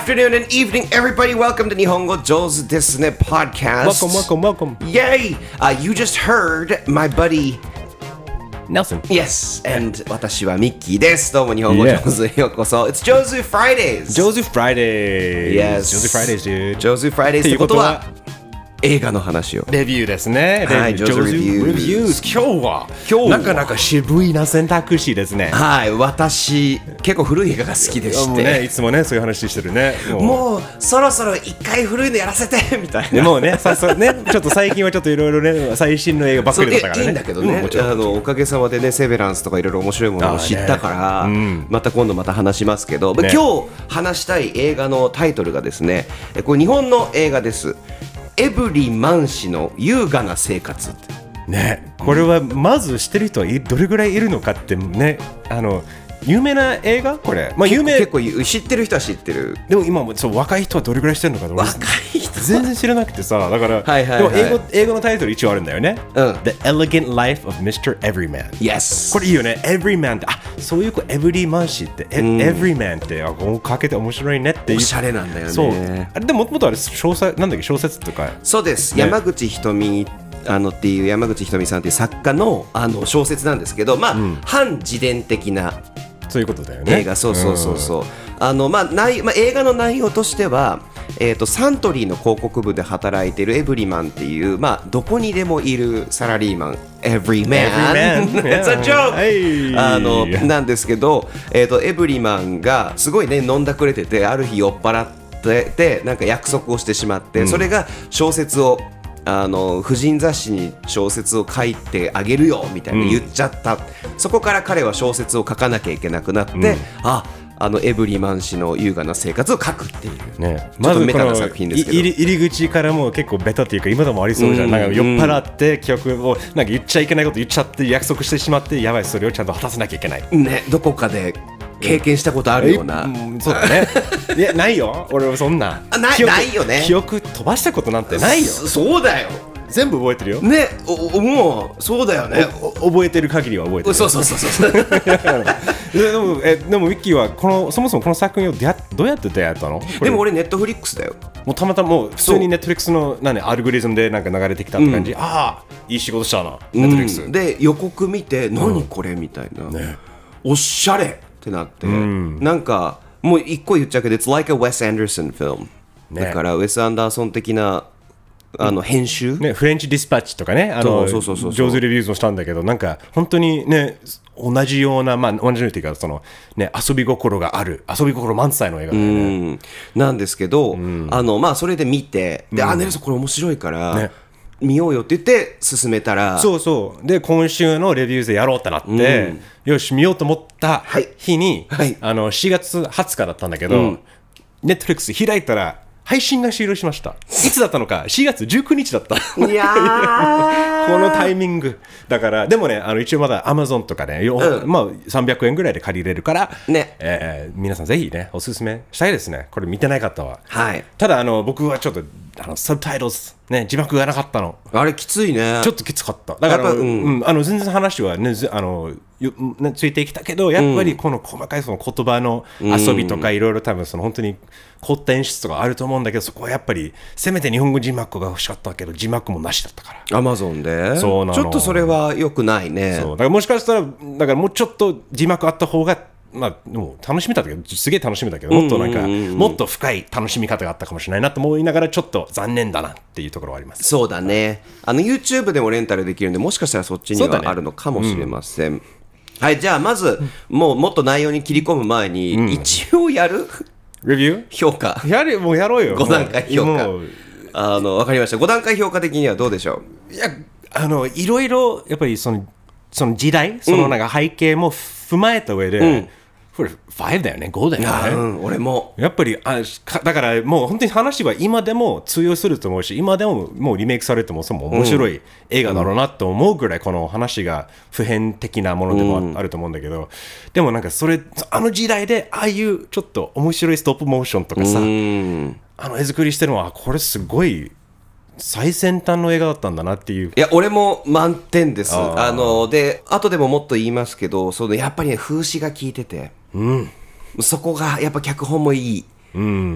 Good morning, afternoon, and evening, everybody. Welcome to Nihongo Joe's Disney Podcast. Welcome, welcome, welcome. Yay! Uh, you just heard my buddy Nelson. Yes, and 私はミッキーです。どうも日本語 Yeah. 上手へようこそ。It's Jozu Fridays! Josie Fridays. Yes. Josie Fridays, dude. Jozu Fridays ってことは 映画の話を。レビューですね。はいレビュー。Josie Reviews Reviews 今日は、今日は。なかなか渋いな選択肢ですね。はい、私、結構古い映画が好きでしもうね、て。いつもね、そういう話してるね。もう。そろそろ一回古いのやらせて みたいな。でもうね、さそうね、ちょっと最近はちょっといろいろね、最新の映画ばっかりだったからね。いいんだけどね、あのおかげさまでねセベランスとかいろいろ面白いものを知ったから、また今度また話しますけど、ね。今日話したい映画のタイトルがですねえこれ日本の映画ですエブリマン氏の優雅な生活ね、これはまず知ってる人はどれぐらいいるのかってね、あの有名な映画？これ。まあ有名。結構知ってる人は知ってる。でも今もそう若い人はどれぐらいしてるのか俺若い人。全然知らなくてさだからはいはいはい。でも英語英語のタイトル一応あるんだよね、うん。The Elegant Life of Mr. Everyman Yes これいいよね。Everyman ってあそういう子 Everyman 氏って、え Everyman ってあこうかけて面白いねっていう。おしゃれなんだよね。そう。あれでももともとあれ小説なんだっけ？小説とか。そうです、ね。山口ひとみあのっていう山口ひとみさんっていう作家のあの小説なんですけどまあ、反自伝的なそういうことだよね。映画、そうそうそうそう、あのまあ内まあ、映画の内容としては、えー、とサントリーの広告部で働いているエブリマンっていう、まあ、どこにでもいるサラリーマン、エブリマン、It's a joke! はい。あのなんですけど、えー、とエブリマンがすごいね飲んだくれててある日酔っ払っててなんか約束をしてしまって、それが小説をあの婦人雑誌に小説を書いてあげるよみたいな言っちゃった、そこから彼は小説を書かなきゃいけなくなって、ああのエブリマン氏の優雅な生活を書くっていう。ね、ちょっとメタな作品ですけど。い入り口からもう結構ベタっていうか今でもありそうじゃん、うんなん。か酔っ払って記憶をなんか言っちゃいけないこと言っちゃって約束してしまってやばいそれをちゃんと果たさなきゃいけない。ね、どこかで経験したことあるような、うんそうだね。いやないよ。俺はそんな。あないよね。記憶飛ばしたことなんてないよ。そそうだよ。全部覚えてるよ。ねおおもうそうだよね。お覚えてる限りは覚えてるそうそうそうそう。ででもえでもウィッキーはこのそもそもこの作品を出会どうやって出会ったの？でも俺ネットフリックスだよ。もうたまたまもう普通にネットフリックスの何アルゴリズムでなんか流れてきたって感じ、ああいい仕事したなネットフリックス、うんで予告見て何これ？みたいな、おしゃれってなって、なんかもう一個言っちゃうけど It's like a Wes Anderson film、ね。だからウェス・アンダーソン的なあの編集、ね、フレンチディスパッチとかね、あのそうそうそうそう上手レビューズもしたんだけど、なんか本当にね、同じような、まあ、同じようっていうか、そのね、遊び心がある、遊び心満載の映画ね。うん。なんですけど、あのまあそれで見てで、あネルソンこれ面白いから、ね見ようよって言って進めたらそうそう。で、今週のレビューズでやろうってなって、よし、見ようと思ったはい日に、はい。あの4月20日だったんだけど、ネットフリックス開いたら、配信が終了しました。いつだったのか、4月19日だった。いやー。このタイミングだから。でもねあの一応まだアマゾンとかね、よまあ、300円ぐらいで借りれるから、ね。えー皆さんぜひねおすすめしたいですね。これ見てない方は。はい。ただあの僕はちょっとあのサブタイトルズね字幕がなかったの。あれきついね。ちょっときつかった。だからやっぱううんんあの全然話はねずあのよねついてきたけどやっぱりこの細かいその言葉の遊びとかいろいろ多分その本当に凝った演出とかあると思うんだけどそこはやっぱりせめて日本語字幕が欲しかったけど字幕もなしだったから。アマゾンで。そうなの。ちょっとそれは良くないね。そう。だからもしかしたらだからもうちょっと字幕あった方がまあでも楽しみだったけどすげえ楽しみだけどもっとなんかもっと深い楽しみ方があったかもしれないなと思いながらちょっと残念だなっていうところはあります。そうだね。あの YouTube でもレンタルできるんでもしかしたらそっちにはあるのかもしれません、はいじゃあまず、もうもっと内容に切り込む前に、一応やる？レビュ評価。ーやるもうやろうよ。5段階評価。あのわかりました。5段階評価的にはどうでしょう？いやあのいろいろやっぱりそのその時代？そのなんか背景も踏まえた上で、これ5だよね。5だよね、あうん俺も。やっぱりあかだからもう本当に話は今でも通用すると思うし今でももうリメイクされてもその面白い映画だろうなと思うぐらいこの話が普遍的なものでもああると思うんだけど、でもなんかそれあの時代でああいうちょっと面白いストップモーションとかさ、うん。あの絵作りしてるのはこれすごい最先端の映画だったんだなっていう。いや俺も満点です。あので後でももっと言いますけどそのやっぱりね風刺が効いてて。そこがやっぱ脚本もいい。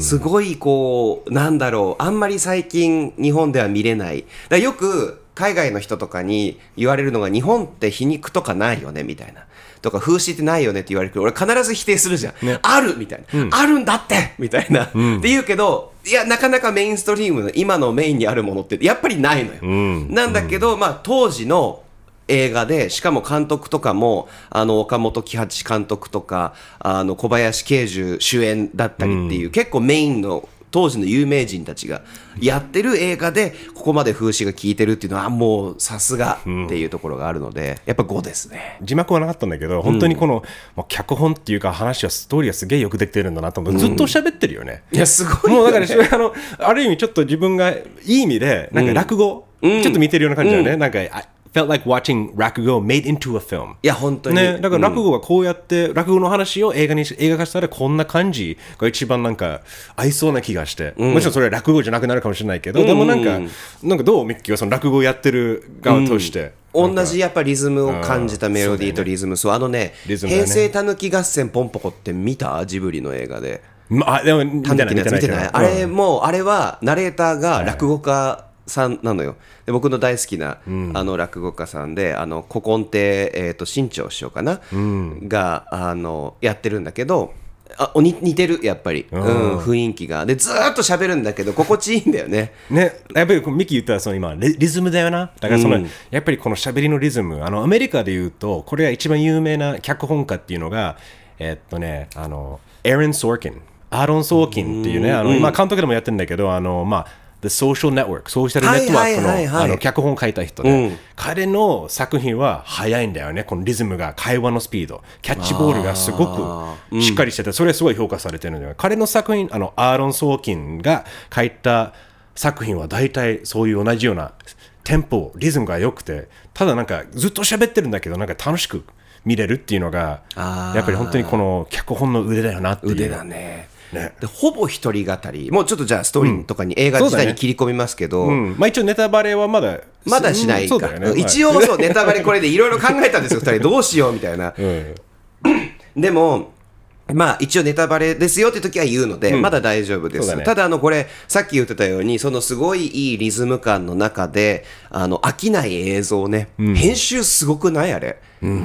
すごいこう、なんだろう、あんまり最近日本では見れない。だよく海外の人とかに言われるのが日本って皮肉とかないよねみたいな。とか風刺ってないよねって言われるけど俺必ず否定するじゃん、あるみたいな、あるんだってみたいな、って言うけどいやなかなかメインストリームの今のメインにあるものってやっぱりないのよ、なんだけど、まあ当時の映画で、しかも監督とかも、あの、岡本喜八監督とか、あの、小林慶樹主演だったりっていう、結構メインの当時の有名人たちがやってる映画で、ここまで風刺が効いてるっていうのは、もうさすがっていうところがあるので、やっぱ5ですね。字幕はなかったんだけど、本当にこの、もう脚本っていうか話は、ストーリーがすげえよくできてるんだなと思って、ずっと喋ってるよね。いや、すごいよね。もうだから、あの、ある意味ちょっと自分がいい意味で、なんか落語、ちょっと見てるような感じだよね。なんか、felt like watching 落語 made into a film. いや、本当に。ね、だから落語はこうやって、落語の話を映画にし映画化したらこんな感じが一番なんか合いそうな気がして、もちろんそれは落語じゃなくなるかもしれないけど、でもなんか、なんかどうミッキーはその落語をやってる側として。同じやっぱリズムを感じたメロディーとリズム、そうあのねね。平成たぬき合戦ポンポコって見たジブリの映画で。まあ、でも見てない見てない。あうん。れもうあれはナレーターが落語家さんなのよ。で僕の大好きな、あの落語家さんであの古今亭、えー、と新潮師匠かな、があのやってるんだけどあおに似てるやっぱり、うん、雰囲気が。でずーっと喋るんだけど心地いいんだよね。ね、やっぱりミキ言ったその今リリズムだよな。だからその、やっぱりこの喋りのリズムあのアメリカで言うとこれが一番有名な脚本家っていうのがえっとねあのエレン・ソーキンアーロン・ソーキンっていうねあの、今監督でもやってるんだけどあのまあ The Social Network ソーシャルネットワークの,、あの脚本を書いた人で、彼の作品は早いんだよねこのリズムが会話のスピード。キャッチボールがすごくしっかりしてて、それはすごい評価されてるんだよ。彼の作品あのアーロン・ソーキンが書いた作品は大体そういう同じようなテンポリズムが良くてただなんかずっと喋ってるんだけどなんか楽しく見れるっていうのがやっぱり本当にこの脚本の腕だよなっていう。腕だねね。でほぼ一人語り。もうちょっとじゃあストーリーとかに映画自体に切り込みますけど、うん。まあ、一応ネタバレはまだまだしないか、うん。そうだよね、うん。一応そうネタバレこれでいろいろ考えたんですよ2人。どうしようみたいな、でもまあ一応ネタバレですよって時は言うので、まだ大丈夫です、ね。ただあのこれさっき言ってたようにそのすごいいいリズム感の中であの飽きない映像ね、編集すごくないあれ、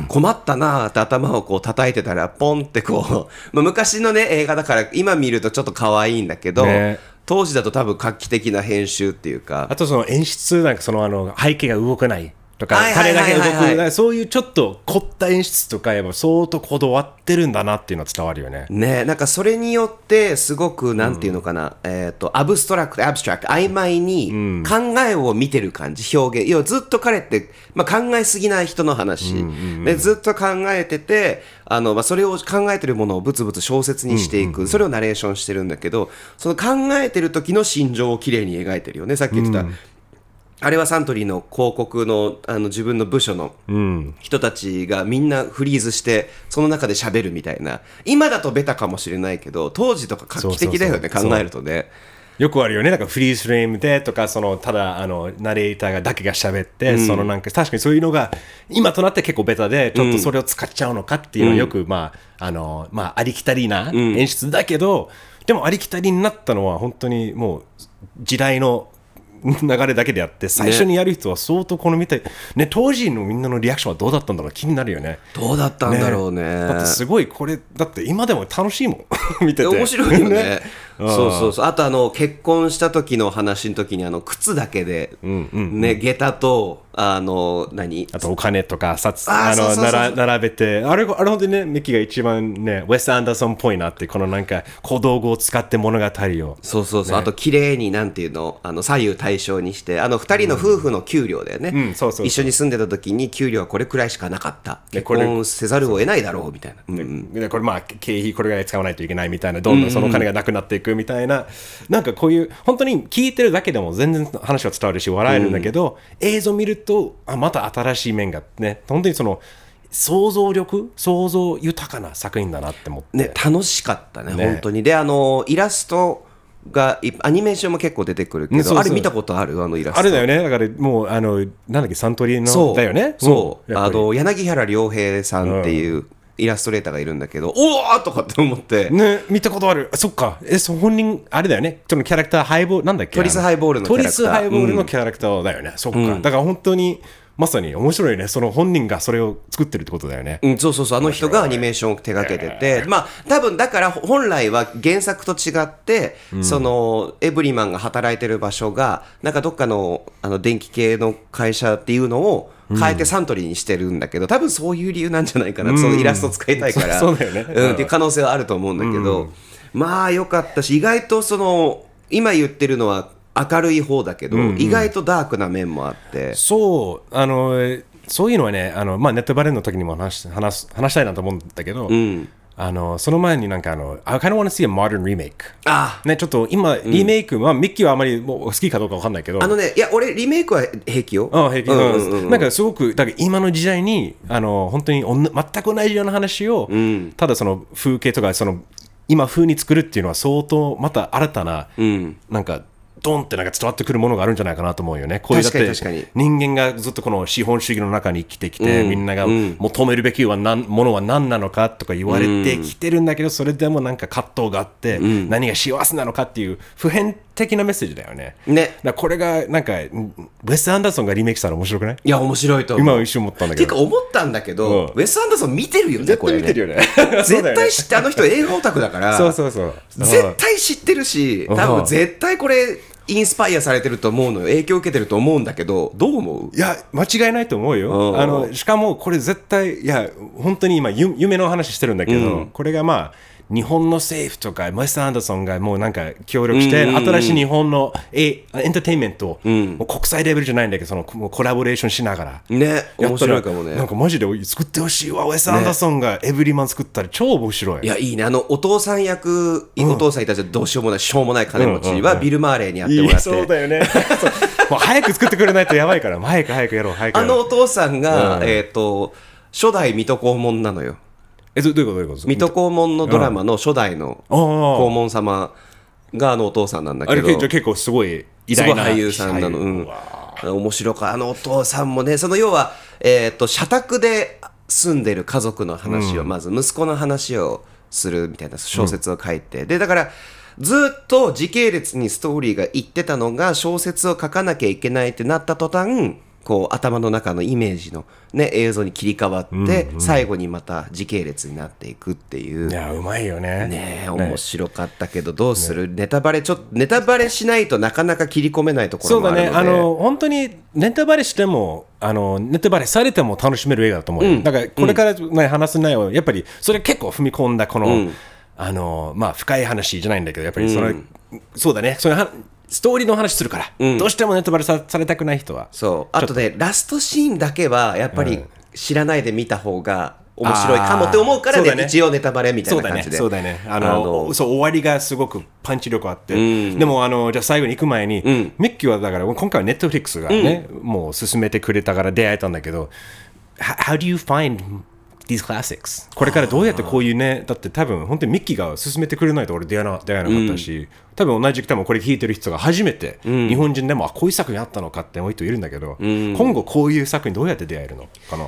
困ったなーって頭をこう叩いてたらポンってこう、まあ、昔のね映画だから今見るとちょっと可愛いんだけど、ね。当時だと多分画期的な編集っていうか。あとその演出なんかそのあの背景が動かないとか彼だけ動くそういうちょっと凝った演出とかやっぱ相当こだわってるんだなっていうのは伝わるよね。ねなんかそれによってすごくなんていうのかな、えっ、と abstract abstract 曖昧に考えを見てる感じ表現。要はずっと彼って、まあ、考えすぎない人の話、でずっと考えててあの、まあ、それを考えてるものをブツブツ小説にしていく、それをナレーションしてるんだけどその考えてる時の心情をきれいに描いてるよね。さっき言ってた、あれはサントリーの広告のあの自分の部署の人たちがみんなフリーズしてその中で喋るみたいな。今だとベタかもしれないけど当時とか画期的だよね考えるとね。よくあるよね。なんかフリーズフレームでとかそのただあのナレーターがだけが喋って、そのなんか確かにそういうのが今となって結構ベタでちょっとそれを使っちゃうのかっていうのはよく、まああのまあありきたりな演出だけど、でもありきたりになったのは本当にもう時代の流れだけであって最初にやる人は相当この見て、ね、当時のみんなのリアクションはどうだったんだろう気になるよね。どうだったんだろうね。だってすごいこれだって今でも楽しいもん。見てて。面白いよねそうそうそう。あとあの結婚した時の話の時にあの靴だけで、ね下駄とあの何？あとお金とか札あの並べて。あれあれ本当にねミッキーが一番ねウェス・アンダーソンっぽいなってこのなんか小道具を使って物語を。そうそうそう、あと綺麗になんていうの？あの左右対称にしてあの二人の夫婦の給料だよね、一緒に住んでた時に給料はこれくらいしかなかった。結でこれ婚せざるを得ないだろうみたいな、これまあ経費これぐらい使わないといけないみたいなどんどんそのお金がなくなっていくみたいな、なんかこういう本当に聞いてるだけでも全然話は伝わるし笑えるんだけど、映像見るとあまた新しい面がね本当にその想像力想像豊かな作品だなって思って、ね、楽しかったねね。本当に。であのイラストがいアニメーションも結構出てくるけど、うんそうそう。あれ見たことある？あのイラスト。あれだよね。だからもうあのなんだっけサントリーのそう。だよね？そう、ん。やっぱり。あの柳原良平さんっていうイラストレーターがいるんだけどおおとかって思って、ね、見たことある。あそっか。え、そう本人、あれだよね。そのキャラクター、ハイボール、なんだっけ？トリスハイボールのキャラクタートリスハイボールのキャラクターだよね。そっか。だから本当に、まさに面白いね。その本人がそれを作ってるってことだよね。うん、そうそうそう。あの人がアニメーションを手掛けてて、まあ多分だから本来は原作と違って、そのエブリマンが働いてる場所がなんかどっかのあの電気系の会社っていうのを変えてサントリーにしてるんだけど、多分そういう理由なんじゃないかな、そのイラスト使いたいから。そうそうだよね。うん、っていう可能性はあると思うんだけど、まあ良かったし意外とその今言ってるのは明るい方だけど、意外とダークな面もあって。そう、あの、そういうのはね、あの、まあ、ネットバレーの時にも話し話す話したいなと思うんだけど、あの、その前になんかあの、I kind of want to see a modern remake. あ。ね、ちょっと今、リメイク、まあ、ミッキーはあまりもう好きかどうかわかんないけど、あのね、いや、俺、リメイクは平気よ。あ平気、うんうんうん。なんかすごくだから今の時代にあの本当におんな全く同じような話を、ただその風景とかその今風に作るっていうのは相当また新たな、なんかドンってなんか伝わってくるものがあるんじゃないかなと思うよね。こういうだって人間がずっとこの資本主義の中に生きてきて、みんなが求めるべきは何ものは何なのかとか言われてきてるんだけど、それでもなんか葛藤があって、何が幸せなのかっていう普遍的なメッセージだよね。ね。だこれがなんかんウェス・アンダーソンがリメイクしたら面白くない？いや、面白いと思う。今一瞬思ったんだけど。てか、思ったんだけど、うん。ウェス・アンダーソン見てるよね、これ、ね。よね。絶対知って、あの人映画オタクだから、そうそうそう。絶対知ってるし、多うん分絶対これ、インスパイアされてると思うのよ。影響受けてると思うんだけど、どう思う？いや間違いないと思うよ。うん。あのしかもこれ絶対いや本当に今ゆ夢の話してるんだけど、これがまあ日本の政府とかウェスター・アンダーソンがもうなんか協力して、新しい日本のエエンターテインメントを、もう国際レベルじゃないんだけどそのコラボレーションしながらね、や面白いかもね。なんかマジで作ってほしいわ、ウェス・アンダーソンがエブリマン作ったら超面白い。いや、いいね。あの、お父さん役、お父さんいたじゃんどうしようもない、しょうもない金持ちは、ビル・マーレーにやってもらって。そうだよね。もう早く作ってくれないとやばいから、早く早くやろう、早く。あのお父さんが、うんえっ、と、初代水戸黄門なのよ。え、どどういうことどういうこと水戸黄門のドラマの初代のああ黄門様があのお父さんなんだあれけど、結構結構すごい偉大な俳優さんなの。うん。面白かあのお父さんもね、その要は、えっ、と、社宅で住んでる家族の話を、まず息子の話をするみたいな小説を書いて、で、だから、ずっと時系列にストーリーがいってたのが小説を書かなきゃいけないってなった途端こう頭の中のイメージの、ね、映像に切り替わって、最後にまた時系列になっていくっていう。いや、うまいよね。ねえ面白かったけどどうする、ネタバレちょっとネタバレしないとなかなか切り込めないとこそうだね、ろもあるので。あの本当にネタバレしても、あのネタバレされても楽しめる映画だと思うよ、だからこれから、ね話す内容、やっぱりそれ結構踏み込んだ、この、あのまあ、深い話じゃないんだけど、やっぱりそれ、そうだね、それはストーリーの話するから、どうしてもネタバレさされたくない人は、そう。あとでラストシーンだけはやっぱり知らないで見た方が面白いかもって思うからねね一応ネタバレみたいな感じで。そうだね。あのそう終わりがすごくパンチ力あって、でもあのじゃあ最後に行く前に、ミッキーはだから今回はネットフリックスがね、もう進めてくれたから出会えたんだけど、how do you find these classics? これからどうやってこういうね、だって多分本当にミッキーが進めてくれないと俺出会えな出会えなかったし、多分同じく多分これ聞いてる人が初めて、日本人でもあこういう作品あったのかって思う人いるんだけど、今後こういう作品どうやって出会えるのかな？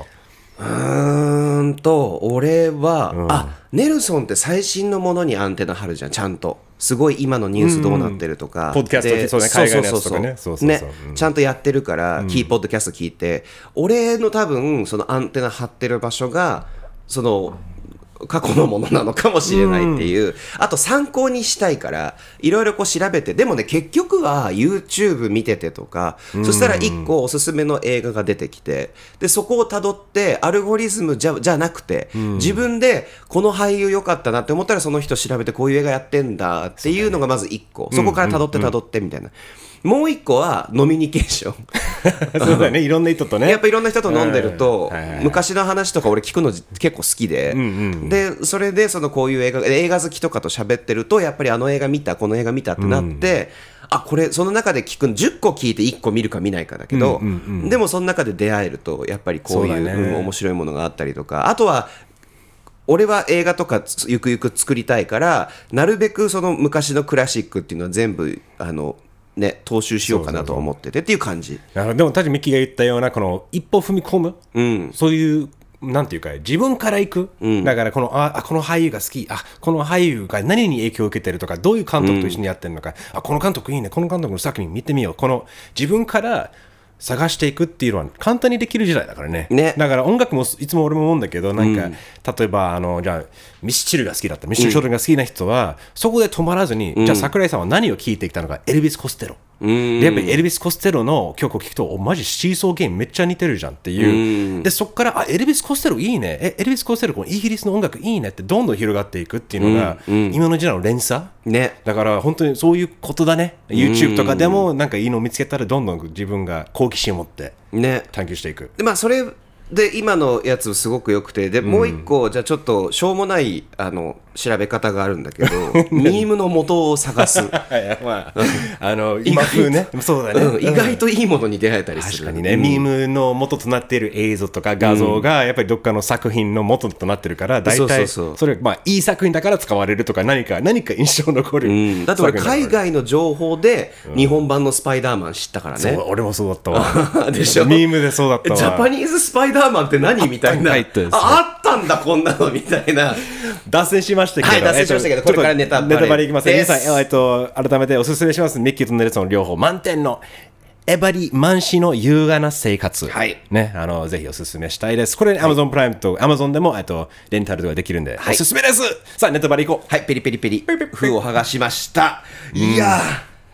うーんと俺は、あネルソンって最新のものにアンテナ張るじゃんちゃんと。すごい今のニュースどうなってるとか、ポッドキャストでそうね海外のやつとかね。そうそうそうそう。ねちゃんとやってるから、キーポッドキャスト聞いて。俺の多分そのアンテナ張ってる場所がその過去のものなのかもしれないっていう、あと参考にしたいからいろいろこう調べてでもね結局は YouTube 見ててとか、そしたら1個おすすめの映画が出てきてでそこをたどってアルゴリズムじゃじゃなくて、自分でこの俳優良かったなって思ったらその人調べてこういう映画やってんだっていうのがまず1個。そこからたどってたどってみたいな。もう一個はノミニケーション。そうだよね、いろんな人とね。やっぱいろんな人と飲んでると、はいはいはい。昔の話とか俺聞くの結構好きで、でそれでそのこういう映画映画好きとかと喋ってるとやっぱりあの映画見たこの映画見たってなって、あこれその中で聞くの10個聞いて1個見るか見ないかだけど、でもその中で出会えるとやっぱりこういうねうん面白いものがあったりとか。あとは俺は映画とかつゆくゆく作りたいからなるべくその昔のクラシックっていうのは全部あのね踏襲しようかなと思っててっていう感じ。なるほどでも、確かにミッキーが言ったような、この一歩踏み込む、うん。そういうなんていうか自分から行く、だからこのああこの俳優が好きあこの俳優が何に影響を受けてるとかどういう監督と一緒にやってるのか、あこの監督いいねこの監督の作品見てみよう。この自分から探していくっていうのは簡単にできる時代だからね。ね。だから音楽もいつも俺も思うんだけどなんか、例えばあのじゃあミスチルが好きだった。ミスチル・ショルが好きな人は、そこで止まらずに、じゃあ桜井さんは何を聴いてきたのか。エルビス・コステロでやっぱりエルビス・コステロの曲を聴くとおマジシーソーゲームめっちゃ似てるじゃんっていう、でそこからあエルビス・コステロいいね。えエルビス・コステロこのイギリスの音楽いいねってどんどん広がっていくっていうのが、今の時代の連鎖？ね。だから本当にそういうことだね。YouTube とかでもなんかいいのを見つけたらどんどん自分が好奇心を持ってね。探求していく。でまあそれで今のやつすごく良くてでもう一個、じゃあちょっとしょうもないあの調べ方があるんだけど ミームの元を探す、まあ、あの今風ね。そうだね、うん、意外といいものに出会えたりする。確かにね、ミームの元となっている映像とか画像がやっぱりどっかの作品の元となってるから大体それまあいい作品だから使われるとか何か何か印象残る、うん。だって俺海外の情報で日本版のスパイダーマン知ったからね。俺もそうだったわ。でしょ？ミームでそうだったわ。ジャパニーズスパイダーマンって何みたいな。あったんだこんなのみたいな脱線しましたけど、はい脱線しましたけどえっとこれからネタバレ。ネタバレいきます。皆さん、えっと、改めておすすめします。ミッキーとネルソン両方。満点のエバリ・マン氏の優雅な生活。はい。ね、あの、ぜひおすすめしたいです。これ、Amazon プライムと Amazon でも、えっと、レンタルができるんで、はい。おすすめです。さあ、ネタバレいこう。はいペリペリペリ。封を剥がしました。いや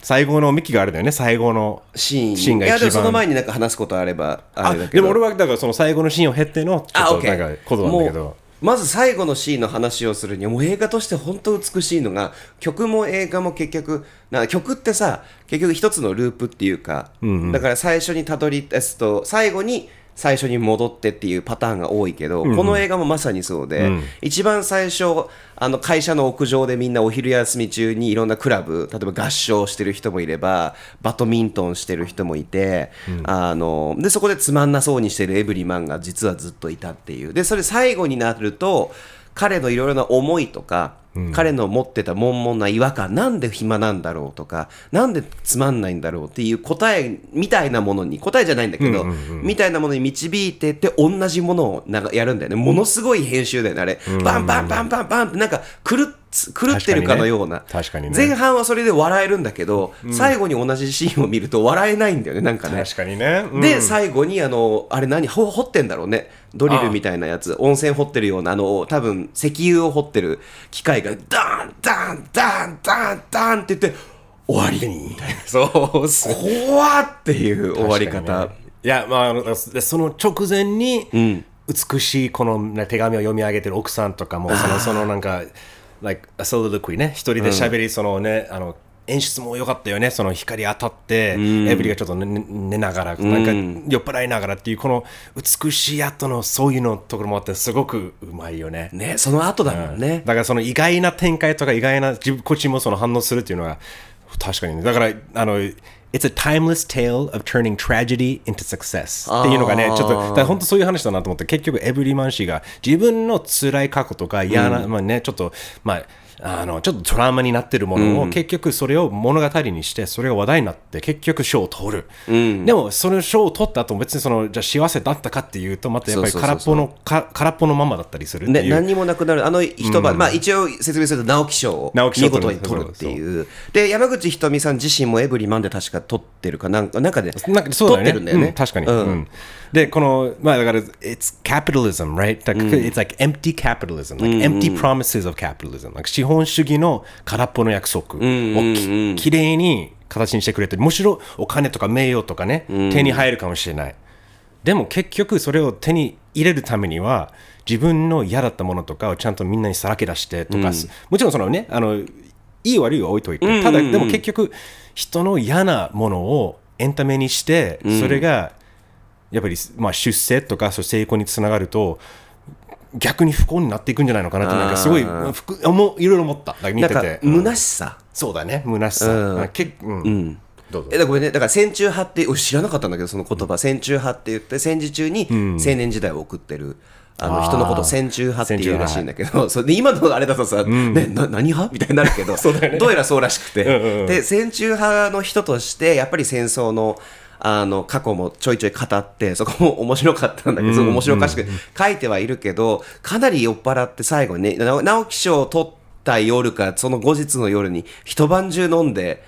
最後のミッキーがあるんだよね、最後のーシーン。シーンがいやでもその一番。前になんか話すことあればああれだけど。でも俺は、だからその最後のシーンを経っての、ちあ、ょっとなんかことなんだけど。まず最後のシーンの話をするにはもう映画として本当美しいのが曲も映画も結局な曲ってさ結局一つのループっていうか、だから最初にたどりえっと最後に最初に戻ってっていうパターンが多いけど、この映画もまさにそうで、一番最初あの会社の屋上でみんなお昼休み中にいろんなクラブ例えば合唱してる人もいればバドミントンしてる人もいて、あのでそこでつまんなそうにしてるエブリマンが実はずっといたっていう。でそれ最後になると彼のいろいろな思いとか、彼の持ってた悶々な違和感なんで暇なんだろうとかなんでつまんないんだろうっていう答えみたいなものに答えじゃないんだけど、みたいなものに導いてって同じものをなんかやるんだよね。ものすごい編集だよねあれ、バンバンバンバンバンってなんか狂っ狂ってるかのような。確かにね。前半はそれで笑えるんだけど、最後に同じシーンを見ると笑えないんだよねなんかね。確かにね。うん。で、最後にあのあれ何？ほ掘ってんだろうね。ドリルみたいなやつ。温泉掘ってるようなあの多分石油を掘ってる機械がダンダンダンダンダンって言って終わりみたいな。そうそう怖っていう終わり方、いや、まあその直前に、美しいこの、ね、手紙を読み上げてる奥さんとかも、その、そのなんか、like, a soliloquy ね、一人で喋り、そのね、あの、演出も良かったよね、その光当たって、エブリがちょっと寝寝ながら、なんか酔っ払いながらっていう、この美しい後のそういうのところもあって、すごくうまいよね。ねその後だもんね、だからその意外な展開とか意外な自分こっちもその反応するっていうのが確かにね。だからあの It's a timeless tale of turning tragedy into success. っていうのがね、ちょっと、本当そういう話だなと思って、結局、エブリマン氏が自分の辛い過去とか嫌な、まあね、ちょっと、まあ、あのちょっとトラウマになってるものを、結局それを物語にしてそれが話題になって結局賞を取る、でもその賞を取った後も別にそのじゃあ幸せだったかっていうとまたやっぱり空っぽのか空っぽのままだったりするってね、いう、何にもなくなる、あの一晩、まあ一応説明すると直木賞。を見事に取るっていう、で山口ひとみさん自身もエブリマンで確か取ってるかなんか、なんかで、なんかそうだよね。取ってるんだよね。うん確かに。うん。うん。で、この、まあだから、it's capitalism, right? Like, It's like empty capitalism, like empty promises of capitalism. Like 資本主義の空っぽの約束。をききれいに形にしてくれて、むしろお金とか名誉とかね、手に入るかもしれない。でも結局それを手に入れるためには、自分の嫌だったものとかをちゃんとみんなにさらけ出してとか、もちろんそのね、あの、いい悪いは置いといて、ただ、でも結局、人の嫌なものをエンタメにして、それが、やっぱり、まあ、出世とかそう成功につながると逆に不幸になっていくんじゃないのかなってなんかすごいふく思ういろいろ思った。だから見てて、うん。虚しさ。そうだね。虚しさ、うん。あけうん。どうぞ。えだごめんね、だから戦中派って、俺知らなかったんだけど、その言葉、戦中派って言って、戦時中に青年時代を送ってる。あの人のことを戦中派っていうらしいんだけど、それで今のあれだとさ、ね、な何派みたいになるけど、どうやらそうらしくて、で戦中派の人として、やっぱり戦争のあの過去もちょいちょい語ってそこも面白かったんだけど、面白おかしく書いてはいるけどかなり酔っ払って最後にねな直木賞を取った夜かその後日の夜に一晩中飲んで。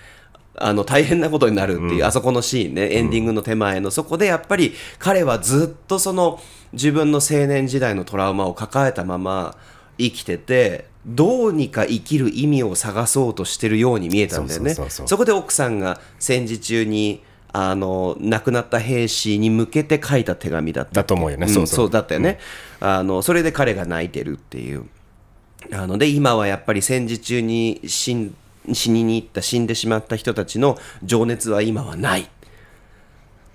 あの大変なことになるっていう、あそこのシーンねエンディングの手前の、そこでやっぱり彼はずっとその自分の青年時代のトラウマを抱えたまま生きててどうにか生きる意味を探そうとしてるように見えたんだよね。そこで奥さんが戦時中にあの亡くなった兵士に向けて書いた手紙だった。だと思うよね、うんそうそう。だったよね、あのそれで彼が泣いてるっていう。あので今はやっぱり戦時中に死ん死にに行った死んでしまった人たちの情熱は今はないっ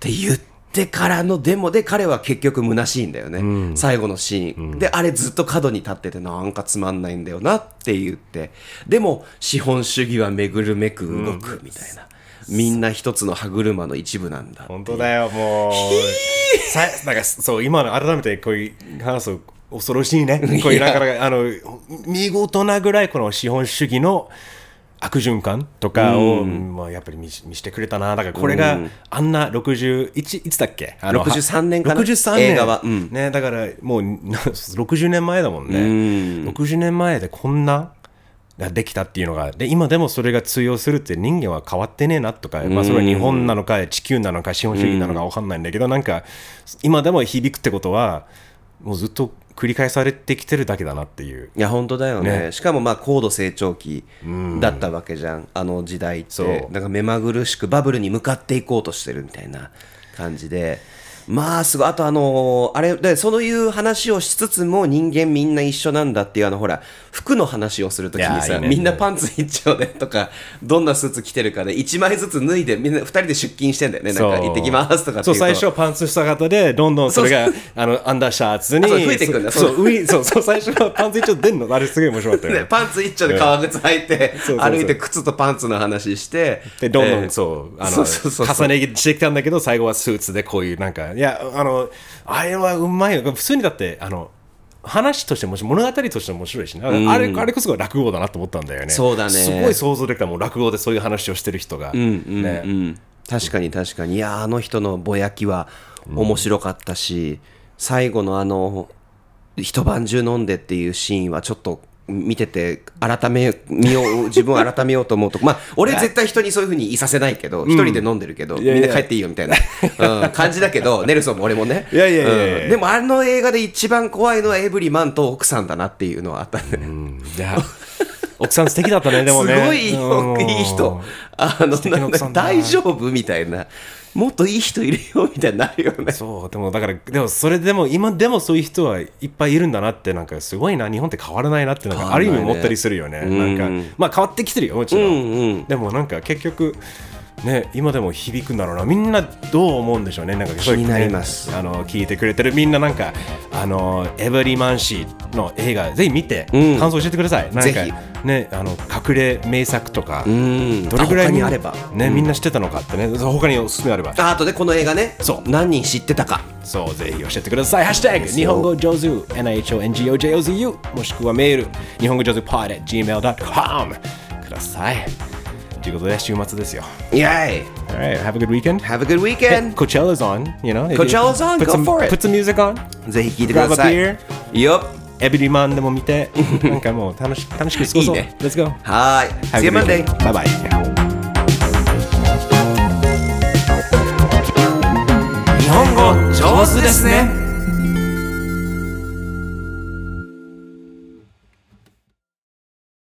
て言ってからのデモで彼は結局虚しいんだよね、最後のシーン、であれずっと角に立っててなんかつまんないんだよなって言って。でも資本主義はめぐるめく動くみたいな、みんな一つの歯車の一部なんだ本当だよ、もう。さなんかそう、今の改めてこういう話すと恐ろしいね。こういうなかなか、あの、見事なぐらいこの資本主義の悪循環とかを、まあ、やっぱり見見してくれたな。だからこれがあんな61、いつだっけ？あの63年かな63年。映画はうんね、だからもう な60年前だもんね。60年前でこんなができたっていうのがで今でもそれが通用するって人間は変わってねえなとか、まあ、それは日本なのか地球なのか資本主義なのか分かんないんだけどなんか今でも響くってことはもうずっと繰り返されてきてるだけだなっていう。いや本当だよね。ね。しかもまあ高度成長期だったわけじゃん、あの時代って。なんか目まぐるしくバブルに向かっていこうとしてるみたいな感じでまあすごいあとあのーあれでそういう話をしつつも人間みんな一緒なんだっていうあのほら服の話をするときにさみんなパンツ一丁でとかどんなスーツ着てるかで1枚ずつ脱いでみんな2人で出勤してんだよね。なんか行ってきますとかってそう最初はパンツ下型でどんどんそれがあのアンダーシャツにあそう増えていくんだそうそう上そうそう最初はパンツ一丁出んのあれすごい面白かったよね。ね、パンツ一丁で革靴履いて歩いて靴とパンツの話してでどんどんえーそう、あの重ねしてきたんだけど最後はスーツでこういうなんかいやあのあれはうまいよ普通にだってあの話としても物語としても面白いしな、あれあれこそが落語だなと思ったんだよね。そうだね。すごい想像できたもん落語でそういう話をしてる人が、ねうん、確かに確かに。いやあの人のぼやきは面白かったし、最後のあの一晩中飲んでっていうシーンはちょっと見てて改めみよう自分を改めようと思うとまあ俺絶対人にそういうふうにいさせないけど一人で飲んでるけど、みんな帰っていいよみたいな、うん、感じだけど ネルソンも俺もね。いやいやいやでもあの映画で一番怖いのはエブリマンと奥さんだなっていうのはあったんで、いや。奥さん素敵だったねでもね。すごいいい人。あの大丈夫みたいなもっといい人いるよみたいになるよね。そうでもだからでもそれでも今でもそういう人はいっぱいいるんだなってなんかすごいな日本って変わらないなってなんかある意味思ったりするよね。なんかまあ変わってきてるよもちろん、でもなんか結局ね今でも響くんだろうな。みんなどう思うんでしょうね。なんか気になります。あの聞いてくれてる。みんななんかあのエブリマンシーの映画ぜひ見て、うん。感想教えてください。なんかぜねあの隠れ名作とか、ん。どれぐらいにあれば。ね、みんな知ってたのかってね。他におすすめあれば。ああとでこの映画ね。そう。何人知ってたか。そう、ぜひ教えてください。ハッシュタグ、日本語上手、NIHONGOJOZU、もしくはメール、日本語上手 pod at gmail.com ください。ということで、週末ですよ。イェイ Alright, have a good weekend. Have a good weekend Coachella's on, you know. Coachella's on, go some, for it. Put some music on. ぜひ聞いてくだ Grab さ a い beer. よっエブリマンでも見て、なんかもう楽し楽しく過ごそう。いいね Let's go. はーい Have See a you good Monday. Bye bye. 日本語上手ですね